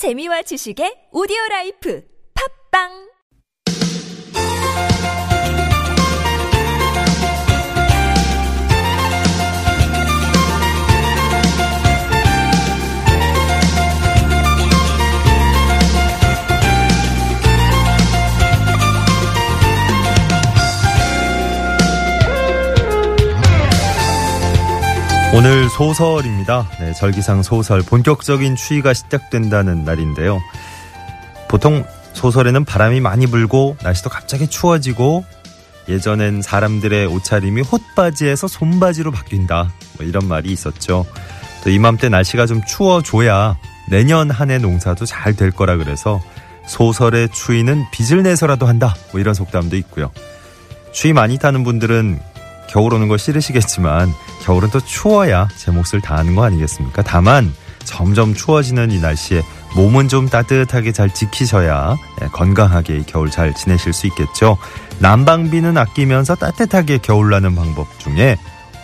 재미와 지식의 오디오 라이프. 팝빵 오늘 소설입니다. 네, 절기상 소설 본격적인 추위가 시작된다는 날인데요. 보통 소설에는 바람이 많이 불고 날씨도 갑자기 추워지고 예전엔 사람들의 옷차림이 옷바지에서 손바지로 바뀐다. 뭐 이런 말이 있었죠. 또 이맘때 날씨가 좀 추워줘야 내년 한 해 농사도 잘 될 거라 그래서 소설의 추위는 빚을 내서라도 한다. 뭐 이런 속담도 있고요. 추위 많이 타는 분들은 겨울 오는 거 싫으시겠지만 겨울은 또 추워야 제 몫을 다하는 거 아니겠습니까? 다만 점점 추워지는 이 날씨에 몸은 좀 따뜻하게 잘 지키셔야 예, 건강하게 이 겨울 잘 지내실 수 있겠죠. 난방비는 아끼면서 따뜻하게 겨울 나는 방법 중에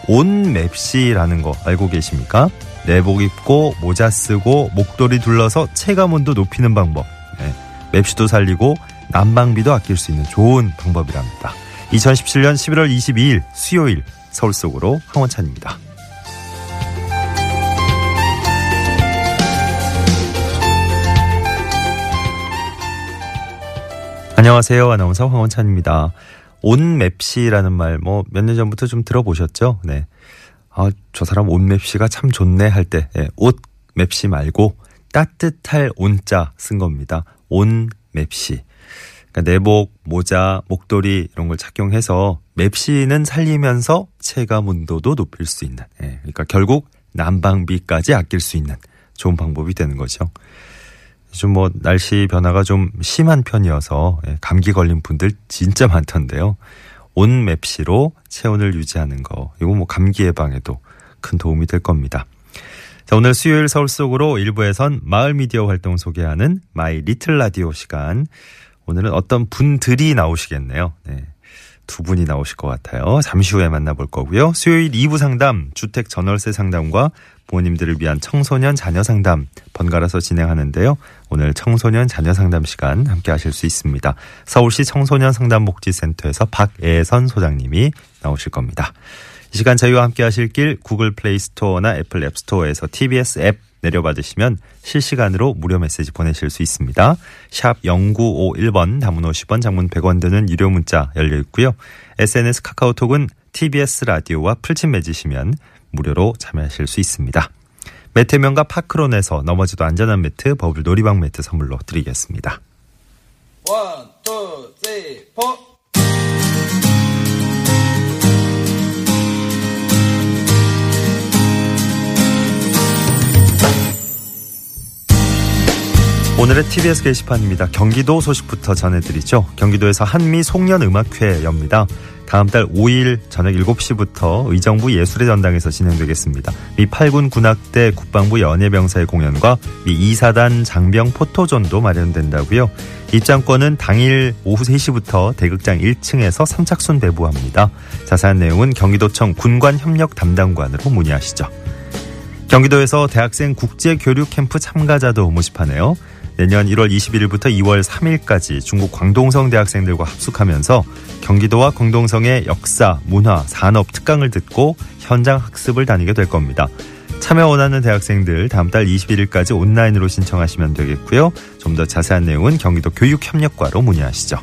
온 맵시라는 거 알고 계십니까? 내복 입고 모자 쓰고 목도리 둘러서 체감 온도 높이는 방법. 예, 맵시도 살리고 난방비도 아낄 수 있는 좋은 방법이랍니다. 2017년 11월 22일 수요일 서울 속으로 황원찬입니다. 안녕하세요. 아나운서 황원찬입니다. 온맵시라는 말 뭐 몇 년 전부터 좀 들어보셨죠? 네. 아, 저 사람 온맵시가 참 좋네 할 때, 예, 옷 맵시 말고 따뜻할 온자 쓴 겁니다. 온맵시. 그러니까 내복, 모자, 목도리 이런 걸 착용해서 맵시는 살리면서 체감 온도도 높일 수 있는. 예, 그러니까 결국 난방비까지 아낄 수 있는 좋은 방법이 되는 거죠. 요즘 뭐 날씨 변화가 좀 심한 편이어서 예, 감기 걸린 분들 진짜 많던데요. 온 맵시로 체온을 유지하는 거. 이거 뭐 감기 예방에도 큰 도움이 될 겁니다. 자, 오늘 수요일 서울 속으로 1부에선 마을 미디어 활동 소개하는 마이 리틀 라디오 시간. 오늘은 어떤 분들이 나오시겠네요. 네. 두 분이 나오실 것 같아요. 잠시 후에 만나볼 거고요. 수요일 2부 상담, 주택 전월세 상담과 부모님들을 위한 청소년 자녀 상담 번갈아서 진행하는데요. 오늘 청소년 자녀 상담 시간 함께 하실 수 있습니다. 서울시 청소년 상담복지센터에서 박애선 소장님이 나오실 겁니다. 이 시간 저희와 함께 하실 길 구글 플레이 스토어나 애플 앱 스토어에서 TBS 앱 내려받으시면 실시간으로 무료 메시지 보내실 수 있습니다. 샵 0951번 단문 50원 장문 100원 드는 유료 문자 열려 있고요. SNS 카카오톡은 TBS 라디오와 플친 맺으시면 무료로 참여하실 수 있습니다. 매트하면 파크론에서 넘어져도 안전한 매트, 버블 놀이방 매트 선물로 드리겠습니다. One, two, three, four. 오늘의 TBS 게시판입니다. 경기도 소식부터 전해드리죠. 경기도에서 한미 송년 음악회 엽니다. 다음 달 5일 저녁 7시부터 의정부 예술의 전당에서 진행되겠습니다. 미 8군 군악대 국방부 연예병사의 공연과 미 2사단 장병 포토존도 마련된다고요. 입장권은 당일 오후 3시부터 대극장 1층에서 선착순 배부합니다. 자세한 내용은 경기도청 군관협력 담당관으로 문의하시죠. 경기도에서 대학생 국제 교류 캠프 참가자도 모집하네요. 내년 1월 21일부터 2월 3일까지 중국 광동성 대학생들과 합숙하면서 경기도와 광동성의 역사, 문화, 산업 특강을 듣고 현장 학습을 다니게 될 겁니다. 참여 원하는 대학생들 다음 달 21일까지 온라인으로 신청하시면 되겠고요. 좀 더 자세한 내용은 경기도 교육협력과로 문의하시죠.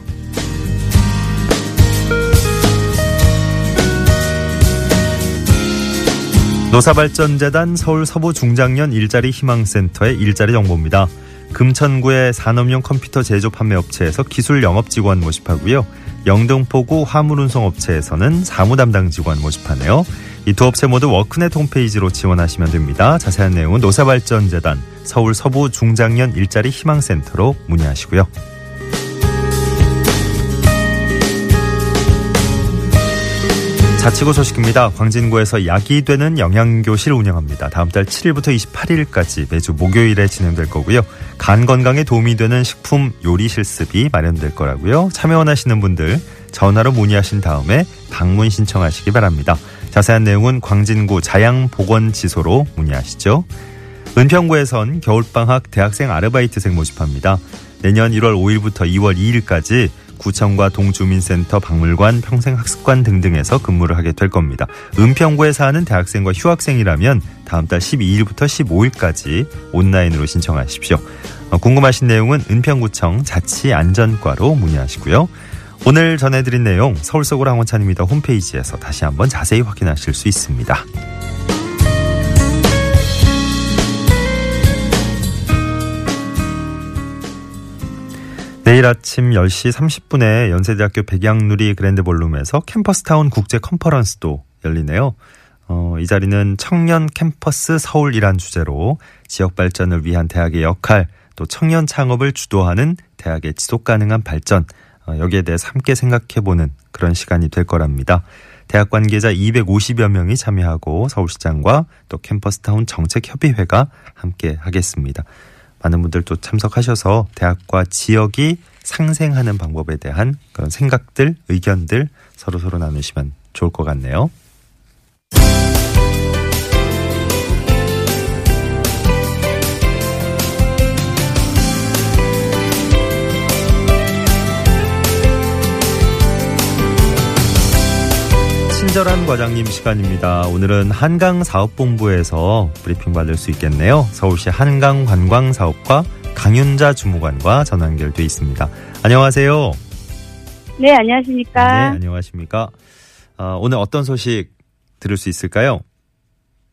노사발전재단 서울 서부중장년 일자리 희망센터의 일자리 정보입니다. 금천구의 산업용 컴퓨터 제조 판매 업체에서 기술 영업 직원 모집하고요. 영등포구 화물운송 업체에서는 사무 담당 직원 모집하네요. 이 두 업체 모두 워크넷 홈페이지로 지원하시면 됩니다. 자세한 내용은 노사발전재단 서울 서부 중장년 일자리 희망센터로 문의하시고요. 자치구 소식입니다. 광진구에서 약이 되는 영양교실 운영합니다. 다음 달 7일부터 28일까지 매주 목요일에 진행될 거고요. 간 건강에 도움이 되는 식품 요리 실습이 마련될 거라고요. 참여 원하시는 분들 전화로 문의하신 다음에 방문 신청하시기 바랍니다. 자세한 내용은 광진구 자양보건지소로 문의하시죠. 은평구에선 겨울방학 대학생 아르바이트생 모집합니다. 내년 1월 5일부터 2월 2일까지 구청과 동주민센터, 박물관, 평생학습관 등등에서 근무를 하게 될 겁니다. 은평구에 사는 대학생과 휴학생이라면 다음 달 12일부터 15일까지 온라인으로 신청하십시오. 어, 궁금하신 내용은 은평구청 자치안전과로 문의하시고요. 오늘 전해드린 내용 서울 속으로 항원찬입니다. 홈페이지에서 다시 한번 자세히 확인하실 수 있습니다. 내일 아침 10시 30분에 연세대학교 백양누리 그랜드볼룸에서 캠퍼스타운 국제 컨퍼런스도 열리네요. 어, 이 자리는 청년 캠퍼스 서울이란 주제로 지역 발전을 위한 대학의 역할, 또 청년 창업을 주도하는 대학의 지속 가능한 발전, 어, 여기에 대해서 함께 생각해보는 그런 시간이 될 거랍니다. 대학 관계자 250여 명이 참여하고 서울시장과 또 캠퍼스타운 정책협의회가 함께 하겠습니다. 많은 분들 또 참석하셔서 대학과 지역이 상생하는 방법에 대한 그런 생각들, 의견들 서로서로 서로 나누시면 좋을 것 같네요. 친절한 과장님 시간입니다. 오늘은 한강사업본부에서 브리핑 받을 수 있겠네요. 서울시 한강관광사업과 강윤자 주무관과 전화 연결돼 있습니다. 안녕하세요. 네, 안녕하십니까. 네, 안녕하십니까. 어, 오늘 어떤 소식 들을 수 있을까요?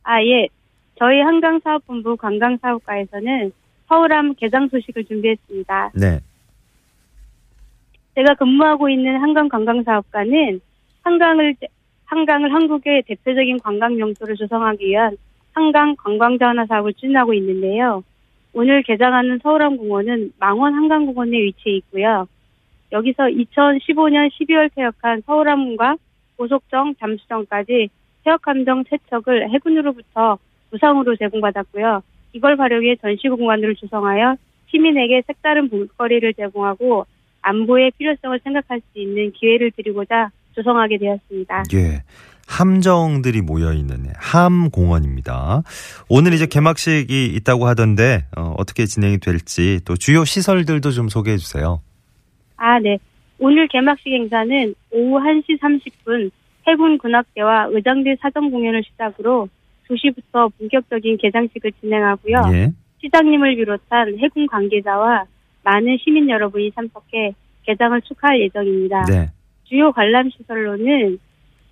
아, 예. 저희 한강사업본부 관광사업과에서는 서울함 개장 소식을 준비했습니다. 네. 제가 근무하고 있는 한강관광사업과는 한강을 한강을 한국의 대표적인 관광 명소로 조성하기 위한 한강 관광자원화 사업을 추진하고 있는데요. 오늘 개장하는 서울항공원은 망원 한강공원에 위치해 있고요. 여기서 2015년 12월 퇴역한 서울항공과 고속정, 잠수정까지 퇴역함정 세척을 해군으로부터 무상으로 제공받았고요. 이걸 활용해 전시공간으로 조성하여 시민에게 색다른 볼거리를 제공하고 안보의 필요성을 생각할 수 있는 기회를 드리고자 조성하게 되었습니다. 예. 함정들이 모여 있는 함 공원입니다. 오늘 이제 개막식이 있다고 하던데 어, 떻게 진행이 될지 또 주요 시설들도 좀 소개해 주세요. 아, 네. 오늘 개막식 행사는 오후 1시 30분 해군 군악대와 의장대 사전 공연을 시작으로 2시부터 본격적인 개장식을 진행하고요. 예. 시장님을 비롯한 해군 관계자와 많은 시민 여러분이 참석해 개장을 축하할 예정입니다. 네. 주요 관람 시설로는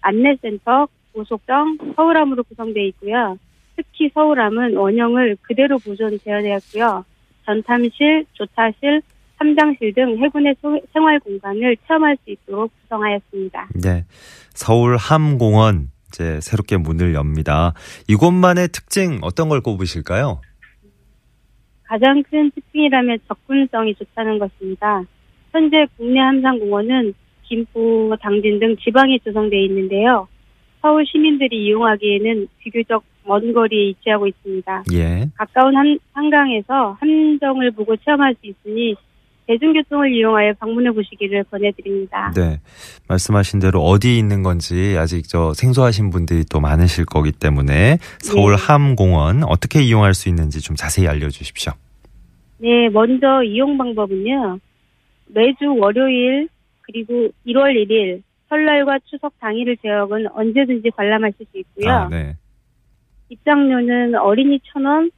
안내센터, 고속정, 서울함으로 구성되어 있고요. 특히 서울함은 원형을 그대로 보존 재현되었고요. 전탐실, 조타실, 함장실 등 해군의 생활 공간을 체험할 수 있도록 구성하였습니다. 네. 서울 함공원 이제 새롭게 문을 엽니다. 이곳만의 특징 어떤 걸 꼽으실까요? 가장 큰 특징이라면 접근성이 좋다는 것입니다. 현재 국내 함상공원은 김포, 당진 등 지방에 조성되어 있는데요. 서울 시민들이 이용하기에는 비교적 먼 거리에 위치하고 있습니다. 예. 가까운 한, 한강에서 함정을 보고 체험할 수 있으니 대중교통을 이용하여 방문해 보시기를 권해드립니다. 네. 말씀하신 대로 어디 있는 건지 아직 저 생소하신 분들이 또 많으실 거기 때문에 서울 네. 함공원 어떻게 이용할 수 있는지 좀 자세히 알려주십시오. 네, 먼저 이용 방법은요. 매주 월요일 그리고 1월 1일 설날과 추석 당일을 제역은 언제든지 관람하실 수 있고요. 아, 네. 입장료는 어린이 1,000원,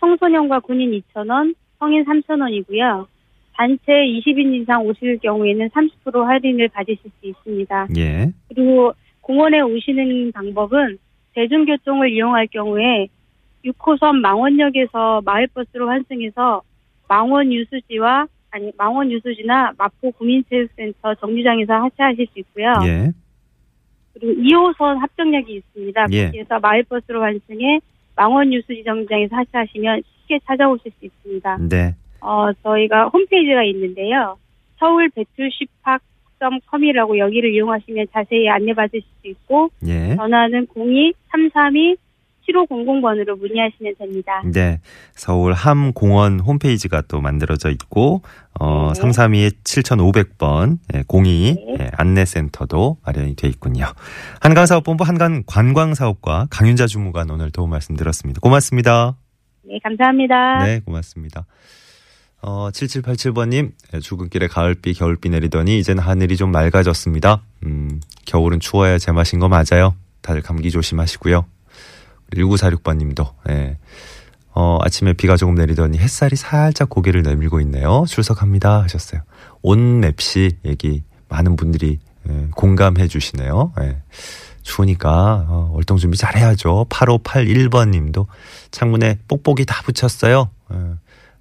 청소년과 군인 2,000원, 성인 3,000원이고요. 단체 20인 이상 오실 경우에는 30% 할인을 받으실 수 있습니다. 예. 그리고 공원에 오시는 방법은 대중교통을 이용할 경우에 6호선 망원역에서 마을버스로 환승해서 망원 유수지와 아니 망원 유수지나 마포 구민체육센터 정류장에서 하차하실 수 있고요. 예. 그리고 2호선 합정역이 있습니다. 예. 거기에서 마을버스로 환승해 망원 유수지 정류장에서 하차하시면 쉽게 찾아오실 수 있습니다. 네. 어, 저희가 홈페이지가 있는데요. 서울 배틀시팍.com이라고 여기를 이용하시면 자세히 안내받으실 수 있고 예. 전화는 02-332 7500번으로 문의하시면 됩니다. 네. 서울 함공원 홈페이지가 또 만들어져 있고, 어, 네. 332 7500번, 예, 02 네. 예, 안내센터도 마련이 돼 있군요. 한강사업본부 한강관광사업과 강윤자 주무관 오늘 도움 말씀 들었습니다. 고맙습니다. 네, 감사합니다. 네, 고맙습니다. 어, 7787번님, 출근길에 가을비, 겨울비 내리더니 이젠 하늘이 좀 맑아졌습니다. 음, 겨울은 추워야 제맛인 거 맞아요. 다들 감기 조심하시고요. 1946번님도, 예. 어, 아침에 비가 조금 내리더니 햇살이 살짝 고개를 내밀고 있네요. 출석합니다. 하셨어요. 온맵시 얘기 많은 분들이 예, 공감해 주시네요. 예. 추우니까 어, 월동 준비 잘 해야죠. 8581번 님도 창문에 뽁뽁이 다 붙였어요. 예.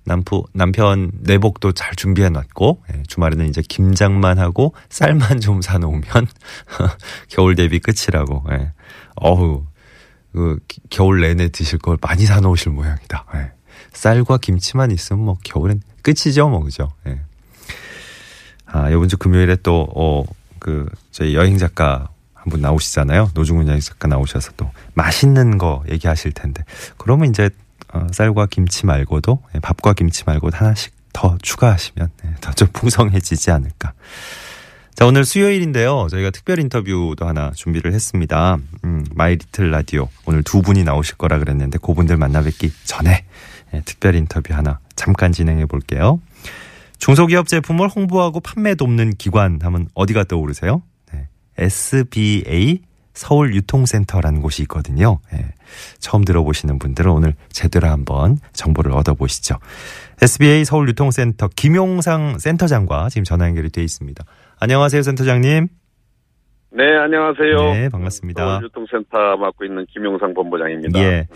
남부, 남편 내복도 잘 준비해 놨고, 예, 주말에는 이제 김장만 하고 쌀만 좀 사놓으면 겨울 대비 끝이라고, 예. 어후, 그, 기- 겨울 내내 드실 걸 많이 사 놓으실 모양이다. 예. 쌀과 김치만 있으면 뭐 겨울엔 끝이죠, 뭐, 그죠? 예. 아, 이번 주 금요일에 또, 어, 그, 저희 여행 작가 한 분 나오시잖아요. 노중훈 여행 작가 나오셔서 또 맛있는 거 얘기하실 텐데. 그러면 이제, 어, 쌀과 김치 말고도, 예, 밥과 김치 말고도 하나씩 더 추가하시면 예, 더좀 풍성해지지 않을까. 자, 오늘 수요일인데요. 저희가 특별 인터뷰도 하나 준비를 했습니다. 음, 마이 리틀 라디오. 오늘 두 분이 나오실 거라 그랬는데, 그분들 만나 뵙기 전에 예, 특별 인터뷰 하나 잠깐 진행해 볼게요. 중소기업 제품을 홍보하고 판매 돕는 기관 하면 어디가 떠오르세요? 네. SBA 서울유통센터라는 곳이 있거든요. 예. 처음 들어보시는 분들은 오늘 제대로 한번 정보를 얻어보시죠. SBA 서울유통센터 김용상 센터장과 지금 전화 연결이 되어 있습니다. 안녕하세요, 센터장님. 네, 안녕하세요. 네, 반갑습니다. 유통센터 맡고 있는 김용상 본부장입니다. 예.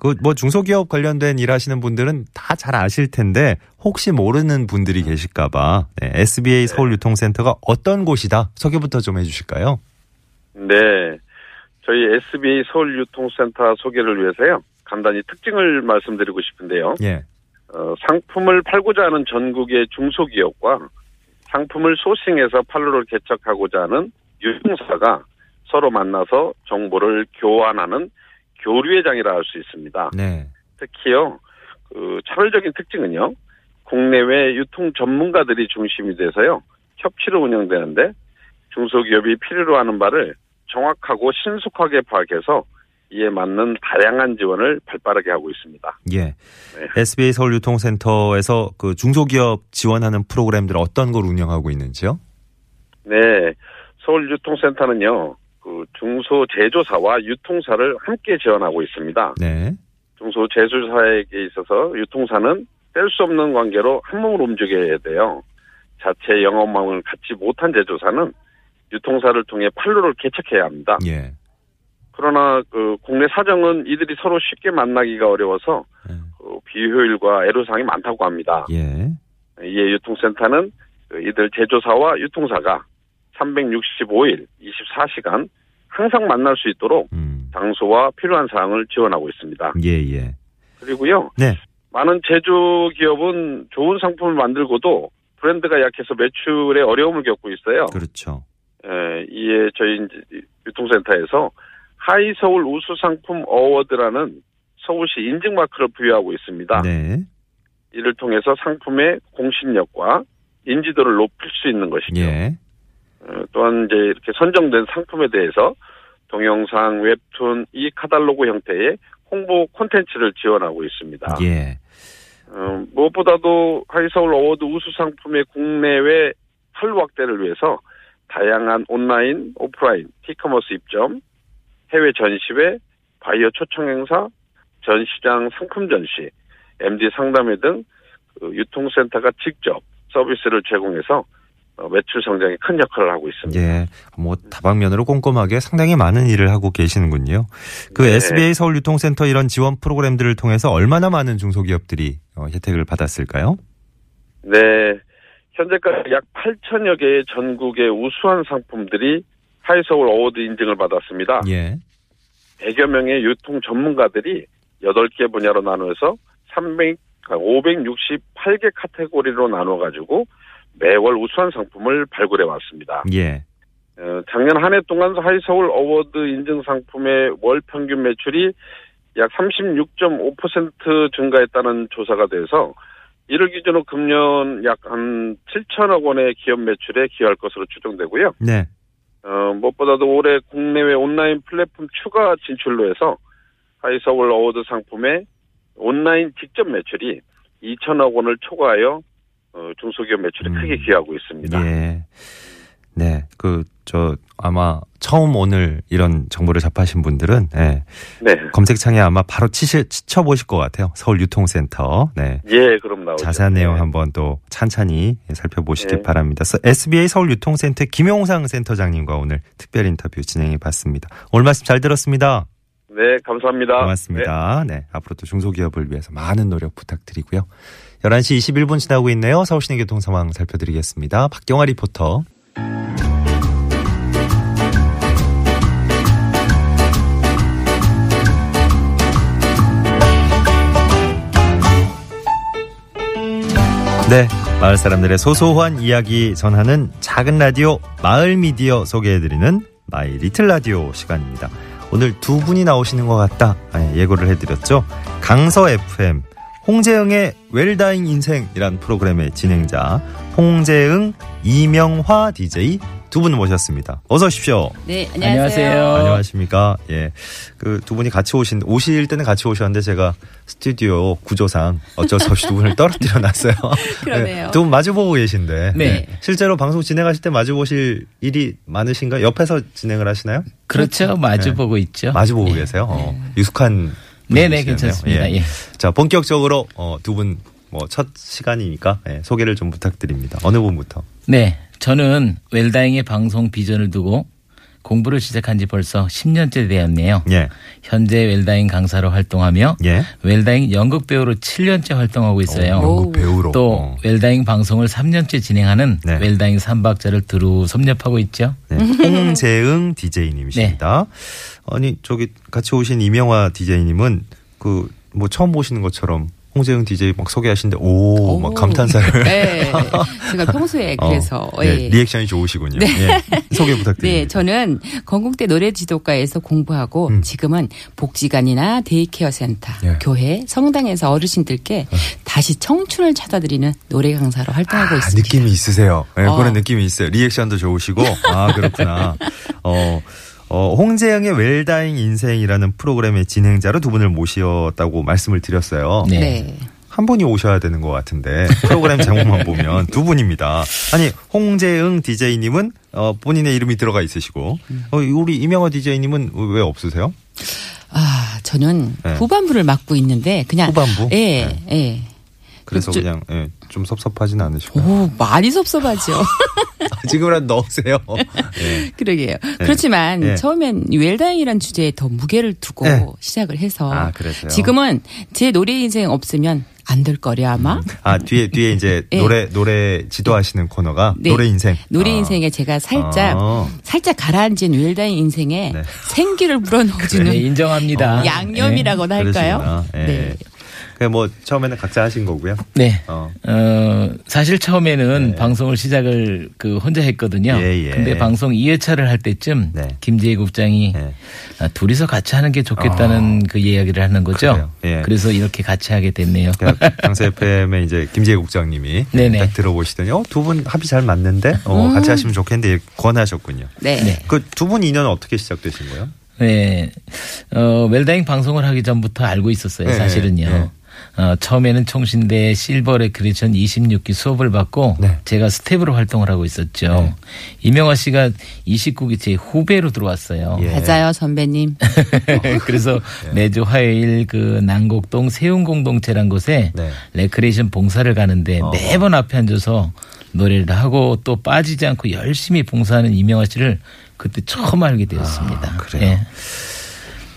그 뭐 중소기업 관련된 일하시는 분들은 다 잘 아실 텐데 혹시 모르는 분들이 계실까봐 네, SBA 서울유통센터가 어떤 곳이다 소개부터 좀 해주실까요? 네. 저희 SBA 서울유통센터 소개를 위해서요. 간단히 특징을 말씀드리고 싶은데요. 예. 어, 상품을 팔고자 하는 전국의 중소기업과 상품을 소싱해서 판로를 개척하고자 하는 유통사가 서로 만나서 정보를 교환하는 교류의 장이라 할 수 있습니다. 네. 특히요, 그 차별적인 특징은요, 국내외 유통 전문가들이 중심이 돼서요, 협치로 운영되는데, 중소기업이 필요로 하는 바를 정확하고 신속하게 파악해서 이에 맞는 다양한 지원을 발빠르게 하고 있습니다. 예. SBA 서울유통센터에서 그 중소기업 지원하는 프로그램들 어떤 걸 운영하고 있는지요? 네, 서울유통센터는요, 그 중소 제조사와 유통사를 함께 지원하고 있습니다. 네. 중소 제조사에게 있어서 유통사는 뗄 수 없는 관계로 한 몸으로 움직여야 돼요. 자체 영업망을 갖지 못한 제조사는 유통사를 통해 판로를 개척해야 합니다. 예. 그러나 그 국내 사정은 이들이 서로 쉽게 만나기가 어려워서 예. 그 비효율과 애로사항이 많다고 합니다. 예. 이에 유통센터는 그 이들 제조사와 유통사가 365일 24시간 항상 만날 수 있도록 음. 장소와 필요한 사항을 지원하고 있습니다. 예, 예. 그리고요, 네. 많은 제조 기업은 좋은 상품을 만들고도 브랜드가 약해서 매출에 어려움을 겪고 있어요. 그렇죠. 예, 이에 저희 이제 유통센터에서 하이 서울 우수 상품 어워드라는 서울시 인증 마크를 부여하고 있습니다. 네. 이를 통해서 상품의 공신력과 인지도를 높일 수 있는 것이죠. 예. 어, 또한 이제 이렇게 선정된 상품에 대해서 동영상, 웹툰, 이 카탈로그 형태의 홍보 콘텐츠를 지원하고 있습니다. 예. 어, 무엇보다도 하이서울 어워드 우수 상품의 국내외 판로 확대를 위해서 다양한 온라인, 오프라인, T-commerce 입점, 해외 전시회, 바이어 초청 행사, 전시장 상품 전시, MD 상담회 등그 유통센터가 직접 서비스를 제공해서 어, 매출 성장에 큰 역할을 하고 있습니다. 예. 뭐 다방면으로 꼼꼼하게 상당히 많은 일을 하고 계시는군요. 그 네. SBA 서울유통센터 이런 지원 프로그램들을 통해서 얼마나 많은 중소기업들이 어, 혜택을 받았을까요? 네. 현재까지 약 8천여 개의 전국의 우수한 상품들이 하이서울 어워드 인증을 받았습니다. 예. 100여 명의 유통 전문가들이 8개 분야로 나누어서 300, 568개 카테고리로 나눠가지고 매월 우수한 상품을 발굴해 왔습니다. 예. 어, 작년 한 해 동안 하이서울 어워드 인증 상품의 월 평균 매출이 약 36.5% 증가했다는 조사가 돼서 이를 기준으로 금년 약 한 7천억 원의 기업 매출에 기여할 것으로 추정되고요. 네. 어, 무엇보다도 올해 국내외 온라인 플랫폼 추가 진출로 해서 하이서울 어워드 상품의 온라인 직접 매출이 2천억 원을 초과하여 어, 중소기업 매출에 음. 크게 기여하고 있습니다. 예. 네. 그, 저, 아마 처음 오늘 이런 정보를 접하신 분들은, 예. 네. 검색창에 아마 바로 치실, 치쳐 보실 것 같아요. 서울 유통센터. 네. 예, 그럼 나오죠. 자세한 내용 네. 한번 또 찬찬히 살펴보시기 네. 바랍니다. 서- SBA 서울 유통센터 김용상 센터장님과 오늘 특별 인터뷰 진행해 봤습니다. 오늘 말씀 잘 들었습니다. 네, 감사합니다. 고맙습니다. 네. 앞으로도 중소기업을 위해서 많은 노력 부탁드리고요. 11시 21분 지나고 있네요. 서울시내 교통 상황 살펴드리겠습니다. 박경화 리포터. 네. 마을 사람들의 소소한 이야기 전하는 작은 라디오 마을 미디어 소개해드리는 마이 리틀 라디오 시간입니다. 오늘 두 분이 나오시는 것 같다 아, 예고를 해드렸죠. 강서 FM 홍재영의 웰다잉 인생이란 프로그램의 진행자 홍재응 이명화 DJ 두 분 모셨습니다. 어서 오십시오. 네, 안녕하세요. 안녕하세요. 안녕하십니까. 예. 그 두 분이 같이 오신, 오실 때는 같이 오셨는데 제가 스튜디오 구조상 어쩔 수 없이 두 분을 떨어뜨려 놨어요. 그러네요. 두 분 마주보고 계신데. 네. 실제로 방송 진행하실 때 마주보실 일이 많으신가요? 옆에서 진행을 하시나요? 그렇죠. 마주 네. 보고 있죠. 마주보고 예. 계세요. 어, 익숙한. 네네. 괜찮습니다. 예. 자, 본격적으로 어, 두분 뭐첫 시간이니까 예, 소개를 좀 부탁드립니다. 어느 분부터? 네. 저는 웰다잉의 방송 비전을 두고 공부를 시작한 지 벌써 10년째 되었네요. 예. 현재 웰다잉 강사로 활동하며 예. 웰다잉 연극 배우로 7년째 활동하고 있어요. 어, 연극 배우로. 또 어. 웰다잉 방송을 3년째 진행하는 네. 웰다잉 삼박자를 두루 섭렵하고 있죠. 네, 홍재응 DJ님이십니다. 아니 저기 같이 오신 이명화 DJ님은 그 뭐 처음 보시는 것처럼 홍재영 DJ 막 소개하시는데 오막 오. 감탄사를 네. 제가 평소에 어, 그래서 네, 예. 리액션이 좋으시군요. 예, 소개 부탁드립니다. 네, 저는 건국대 노래지도과에서 공부하고 음. 지금은 복지관이나 데이케어 센터, 예. 교회, 성당에서 어르신들께 다시 청춘을 찾아드리는 노래 강사로 활동하고 아, 있습니다. 느낌이 있으세요. 네, 어. 그런 느낌이 있어요. 리액션도 좋으시고 아 그렇구나. 어. 어, 홍재영의 웰다잉 인생이라는 프로그램의 진행자로 두 분을 모셨다고 말씀을 드렸어요. 네. 네. 한 분이 오셔야 되는 것 같은데 프로그램 제목만 보면 두 분입니다. 아니 홍재응 DJ님은 어, 본인의 이름이 들어가 있으시고 어, 우리 이명화 DJ님은 왜 없으세요? 아, 저는 네. 후반부를 맡고 있는데 그냥 후반부? 예, 네. 예. 그래서 저- 그냥 예, 좀 섭섭하진 않으시고 오, 많이 섭섭하죠. 지금이라도 넣으세요. 예. 그러게요. 그렇지만 네. 처음엔 이 웰다잉이란 주제에 더 무게를 두고 네. 시작을 해서 아? 지금은 제 노래 인생 없으면 안될 거려 아마. 아 뒤에 뒤에 이제 예. 노래 노래 지도하시는 코너가 네. 노래 인생. 노래 아. 인생에 제가 살짝 아. 살짝 가라앉은 웰다잉 인생에 네. 생기를 불어넣어주는 네, 인정합니다. 양념이라고나 할까요? 그러시구나. 예. 네. 그뭐 처음에는 각자 하신 거고요. 네. 어. 어, 사실 처음에는 네. 방송을 시작을 그 혼자 했거든요. 예, 예. 근데 방송 2회차를 할 때쯤 네. 김재희 국장이 네. 아, 둘이서 같이 하는 게 좋겠다는 그 이야기를 하는 거죠. 예. 그래서 이렇게 같이 하게 됐네요. 강서 FM의 이제 김재희 국장님이 네네. 딱 들어보시더니 어, 두 분 합이 잘 맞는데 어, 같이 하시면 좋겠는데 권하셨군요. 네. 네. 그 두 분 인연은 어떻게 시작되신 거예요? 네. 어, 웰다잉 방송을 하기 전부터 알고 있었어요. 네, 사실은요. 네. 어, 처음에는 총신대 실버 레크리션 26기 수업을 받고 네. 제가 스텝으로 활동을 하고 있었죠. 네. 이명화 씨가 29기 제 후배로 들어왔어요. 예. 맞아요 선배님. 그래서 네. 매주 화요일 그 난곡동 세운 공동체란 곳에 네. 레크레이션 봉사를 가는데 어. 매번 앞에 앉아서 노래를 하고 또 빠지지 않고 열심히 봉사하는 이명화 씨를 그때 처음 알게 되었습니다. 아, 그래요? 예.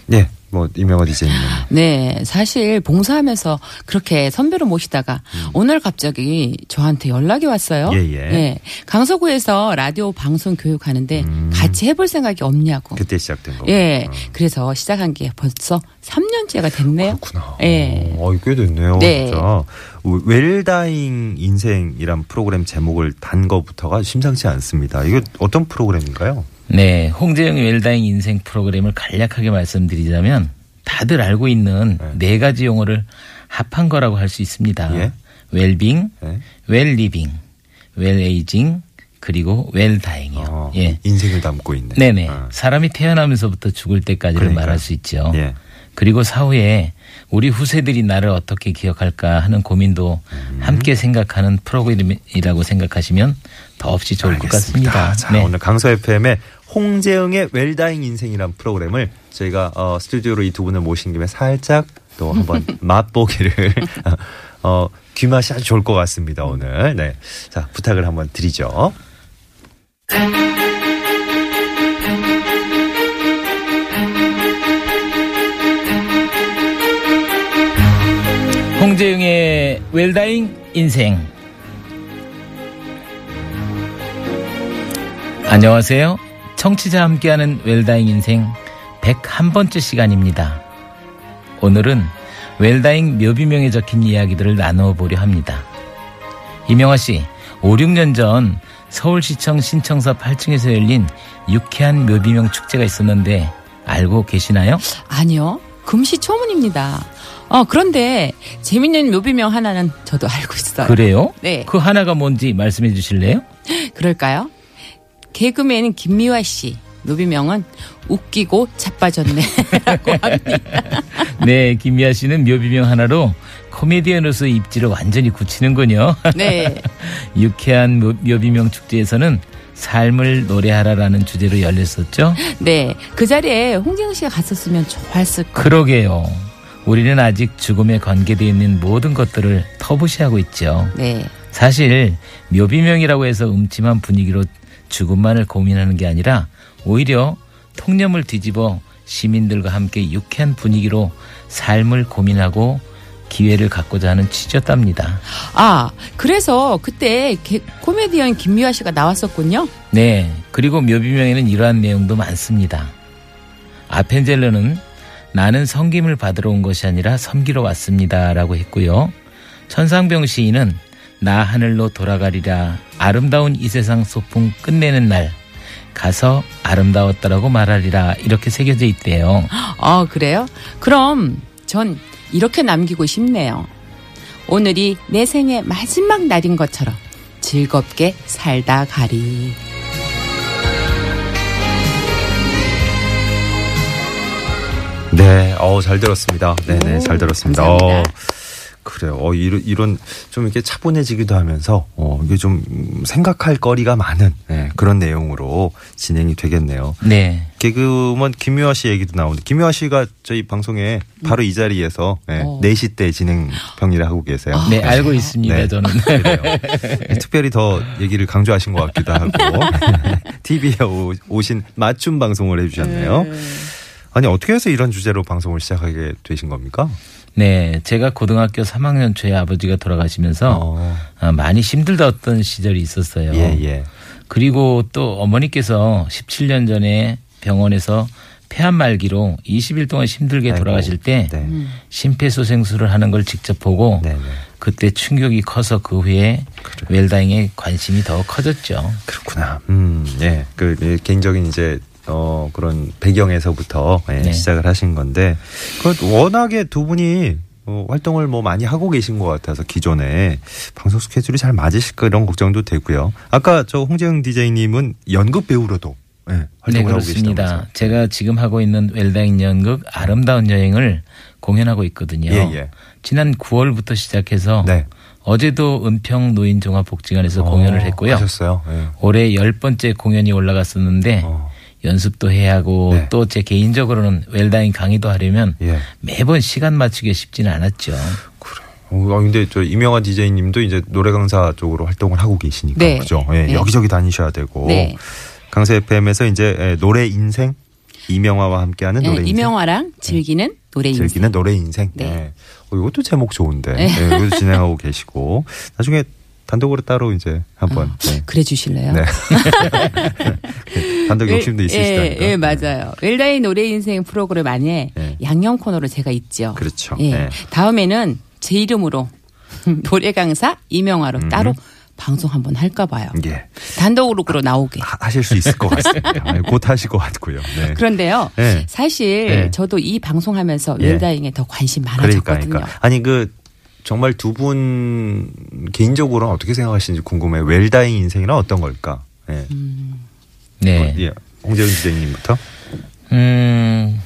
네, 뭐 이명화 디제이님. 네, 사실 봉사하면서 그렇게 선배로 모시다가 오늘 갑자기 저한테 연락이 왔어요. 음. 예, 예. 강서구에서 라디오 방송 교육하는데 음. 같이 해볼 생각이 없냐고. 그때 시작된 거. 예, 그래서 시작한 게 벌써 3년째가 됐네요. 그렇구나. 예. 어, 꽤 됐네요. 네. 진짜. 웰다잉 인생이란 프로그램 제목을 단 거부터가 심상치 않습니다. 이거 어떤 프로그램인가요? 네, 홍재영 웰다잉 인생 프로그램을 간략하게 말씀드리자면 다들 알고 있는 네. 네, 가지 용어를 합한 거라고 할 수 있습니다. 예. 웰빙, 네. 웰리빙, 웰에이징, 그리고 웰다잉이요. 어, 예. 인생을 담고 있는. 네네. 어. 사람이 태어나면서부터 죽을 때까지를 그러니까요. 말할 수 있죠. 예. 그리고 사후에 우리 후세들이 나를 어떻게 기억할까 하는 고민도 음. 함께 생각하는 프로그램이라고 생각하시면 더없이 좋을 것 알겠습니다. 같습니다. 자, 네. 오늘 강서 FM의 홍재영의 웰다잉 인생이란 프로그램을 저희가 어, 스튜디오로 이 두 분을 모신 김에 살짝 또 한번 맛보기를 어, 귀맛이 아주 좋을 것 같습니다. 오늘. 네. 자, 부탁을 한번 드리죠. 홍재영의 웰다잉 인생. 안녕하세요. 청취자 함께하는 웰다잉 인생 101번째 시간입니다. 오늘은 웰다잉 묘비명에 적힌 이야기들을 나눠보려 합니다. 이명화 씨, 5, 6년 전 서울시청 신청사 8층에서 열린 유쾌한 묘비명 축제가 있었는데 알고 계시나요? 아니요. 금시초문입니다. 어, 그런데 재밌는 묘비명 하나는 저도 알고 있어요. 그래요? 네. 그 하나가 뭔지 말씀해 주실래요? 그럴까요? 개그맨 김미화 씨. 묘비명은 웃기고 자빠졌네. 라고 합니다. 네, 김미아 씨는 묘비명 하나로 코미디언으로서 입지를 완전히 굳히는군요. 네. 유쾌한 묘- 묘비명 축제에서는 삶을 노래하라라는 주제로 열렸었죠. 네. 그 자리에 홍진영 씨가 갔었으면 좋았을 거. 그러게요. 우리는 아직 죽음에 관계되어 있는 모든 것들을 터부시하고 있죠. 네. 사실 묘비명이라고 해서 음침한 분위기로 죽음만을 고민하는 게 아니라 오히려 통념을 뒤집어 시민들과 함께 유쾌한 분위기로 삶을 고민하고 기회를 갖고자 하는 취지였답니다. 아, 그래서 그때 개- 코미디언 김미화 씨가 나왔었군요. 네. 그리고 묘비명에는 이러한 내용도 많습니다. 아펜젤러는 나는 섬김을 받으러 온 것이 아니라 섬기러 왔습니다. 라고 했고요. 천상병 시인은 나 하늘로 돌아가리라 아름다운 이 세상 소풍 끝내는 날 가서 아름다웠다라고 말하리라 이렇게 새겨져 있대요. 아, 그래요? 그럼 전 이렇게 남기고 싶네요. 오늘이 내 생의 마지막 날인 것처럼 즐겁게 살다 가리. 네, 어, 잘 들었습니다. 네, 네, 오, 잘 들었습니다. 감사합니다. 어, 그래요. 어, 이런, 이런 좀 이렇게 차분해지기도 하면서, 어, 이게 좀 음, 생각할 거리가 많은 네, 그런 내용으로 진행이 되겠네요. 네. 개그우먼 김유아 씨 얘기도 나오는데, 김유아 씨가 저희 방송에 바로 이 자리에서 네, 어. 4시 때 진행 평일에 하고 계세요. 네, 알고 있습니다. 네. 저는. 그래요. 네, 특별히 더 얘기를 강조하신 것 같기도 하고 TV에 오신 맞춤 방송을 해주셨네요. 아니 어떻게 해서 이런 주제로 방송을 시작하게 되신 겁니까? 네, 제가 고등학교 3학년 초에 아버지가 돌아가시면서 어. 아, 많이 힘들었던 시절이 있었어요. 예 예. 그리고 또 어머니께서 17년 전에 병원에서 폐암 말기로 20일 동안 힘들게 아이고, 돌아가실 때 네. 심폐소생술을 하는 걸 직접 보고 네네. 그때 충격이 커서 그 후에 웰다잉에 관심이 더 커졌죠. 그렇구나. 음, 예. 그 예, 개인적인 이제 어 그런 배경에서부터 예, 네. 시작을 하신 건데 그 워낙에 두 분이 어, 활동을 뭐 많이 하고 계신 것 같아서 기존에 방송 스케줄이 잘 맞으실까 이런 걱정도 되고요. 아까 저 홍재영 디제이님은 연극 배우로도 예, 네, 활동을 하고 그렇습니다. 계시다면서. 제가 지금 하고 있는 웰다잉 연극 아름다운 여행을 공연하고 있거든요. 예, 예. 지난 9월부터 시작해서 네. 어제도 은평 노인 종합복지관에서 공연을 어, 했고요. 하셨어요. 예. 올해 열 번째 공연이 올라갔었는데 어. 연습도 해야 하고 네. 또제 개인적으로는 웰다잉 강의도 하려면 예. 매번 시간 맞추기가 쉽지는 않았죠. 어, 아, 근데 저 이명화 디제이님도 이제 노래 강사 쪽으로 활동을 하고 계시니까 네. 그죠? 예, 네. 여기저기 다니셔야 되고 네. 강서 FM에서 이제 예, 노래 인생 이명화와 함께하는 네, 노래 인생 이명화랑 즐기는 노래 인생. 즐기는 노래 인생. 네. 예. 어, 이것도 제목 좋은데 네. 예, 이것도 진행하고 계시고 나중에 단독으로 따로 이제 한번 네. 그래 주실래요? 네. 단독 욕심도 웰- 있으시다니까. 예, 예, 맞아요. 웰다이 노래 인생 프로그램 안에 네. 양념 코너로 제가 있죠. 그렇죠. 예. 네. 다음에는 제 이름으로 노래 강사 이명화로 음. 따로 방송 한번 할까 봐요. 예. 단독으로 그로 나오게. 하- 하실 수 있을 것 같습니다. 예, 곧 하실 것 같고요. 네. 그런데요. 네. 사실 네. 저도 이 방송하면서 예. 웰다잉에 더 관심 그러니까, 많아졌거든요. 그러니까. 아니 그 정말 두 분 개인적으로는 어떻게 생각하시는지 궁금해요. 웰다잉 인생이란 어떤 걸까? 예. 음. 네. 어, 예. 홍재훈 기자님부터. 음,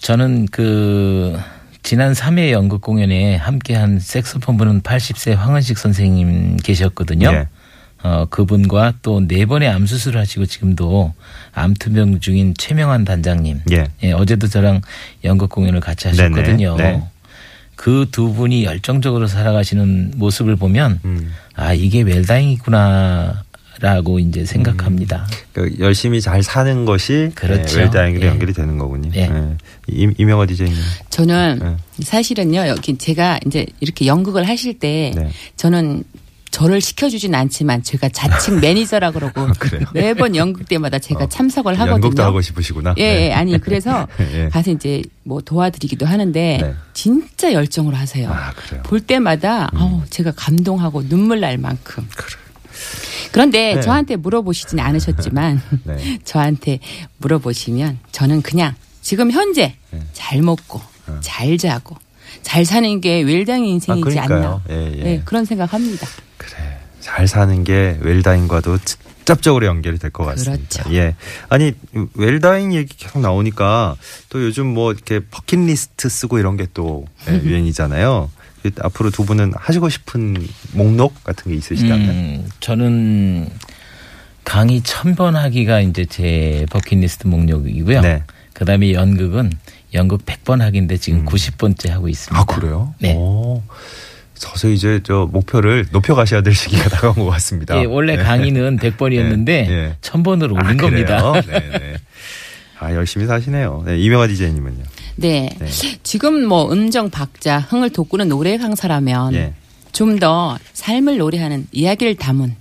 저는 그 지난 3회 연극 공연에 함께한 색소폰 부는 80세 황은식 선생님 계셨거든요. 예. 어, 그분과 또 네 번의 암 수술을 하시고 지금도 암 투병 중인 최명환 단장님. 예. 예, 어제도 저랑 연극 공연을 같이 하셨거든요. 네. 그 두 분이 열정적으로 살아가시는 모습을 보면 음. 아 이게 웰다잉이구나 라고 이제 생각합니다. 그 열심히 잘 사는 것이 그렇죠. 네, 웰다잉으로 예. 연결이 되는 거군요. 예. 네. 임, 이명화 디제이님. 저는 네. 사실은요, 여기 제가 이제 이렇게 연극을 하실 때 네. 저는 저를 시켜주진 않지만 제가 자칭 매니저라 그러고 그래요? 매번 연극 때마다 제가 어, 참석을 하거든요. 연극도 하고 싶으시구나. 예, 네. 예, 아니 그래서 예. 가서 이제 뭐 도와드리기도 하는데 네. 진짜 열정으로 하세요. 아, 그래요? 음. 볼 때마다 어우, 제가 감동하고 눈물 날 만큼. 그래. 그런데 네. 저한테 물어보시진 않으셨지만 네. 저한테 물어보시면 저는 그냥 지금 현재 네. 잘 먹고 잘 자고 잘 사는 게 웰당의 인생이지 아. 않나. 예, 예. 네, 그런 생각합니다. 그래. 잘 사는 게 웰다잉과도 직접적으로 연결이 될 것 같습니다. 그렇죠. 예. 아니, 웰다잉 얘기 계속 나오니까 또 요즘 뭐 이렇게 버킷리스트 쓰고 이런 게또 예, 유행이잖아요. 그 앞으로 두 분은 하시고 싶은 목록 같은 게 있으시다면? 음, 저는 강의 천 번 하기가 이제 제 버킷리스트 목록이고요. 네. 그 다음에 연극은 연극 100번 하기인데 지금 90번째 하고 있습니다. 음. 아, 그래요? 네. 오. 서서히 이제 저 목표를 높여 가셔야 될 시기가 다가온 것 같습니다. 예, 원래 네. 강의는 100번이었는데 네, 네. 1000번으로 올린 아, 겁니다. 네, 네. 아, 열심히 사시네요. 네, 이명화 디제이님은요? 네. 네. 지금 뭐 음정 박자, 흥을 돋구는 노래 강사라면 예. 좀더 삶을 노래하는 이야기를 담은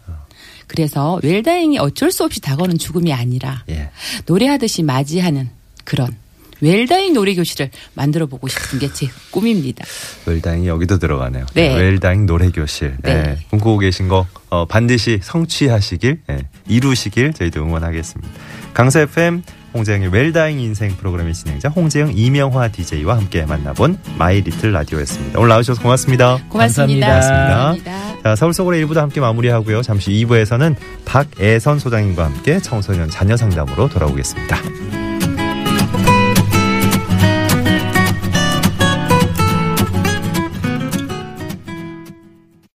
그래서 웰다잉이 어쩔 수 없이 다가오는 죽음이 아니라 예. 노래하듯이 맞이하는 그런 웰다잉 노래 교실을 만들어 보고 싶은 게 제 꿈입니다. 웰다잉이 여기도 들어가네요. 네. 웰다잉 노래 교실. 네. 네. 꿈꾸고 계신 거 어, 반드시 성취하시길, 예, 이루시길 저희도 응원하겠습니다. 강서 FM 홍재영의 웰다잉 인생 프로그램의 진행자 홍재영 이명화 DJ와 함께 만나본 마이 리틀 라디오였습니다. 오늘 나와주셔서 고맙습니다. 고맙습니다. 감사합니다. 감사합니다. 자, 서울 속으로 1부도 함께 마무리하고요. 잠시 2부에서는 박애선 소장님과 함께 청소년 자녀 상담으로 돌아오겠습니다.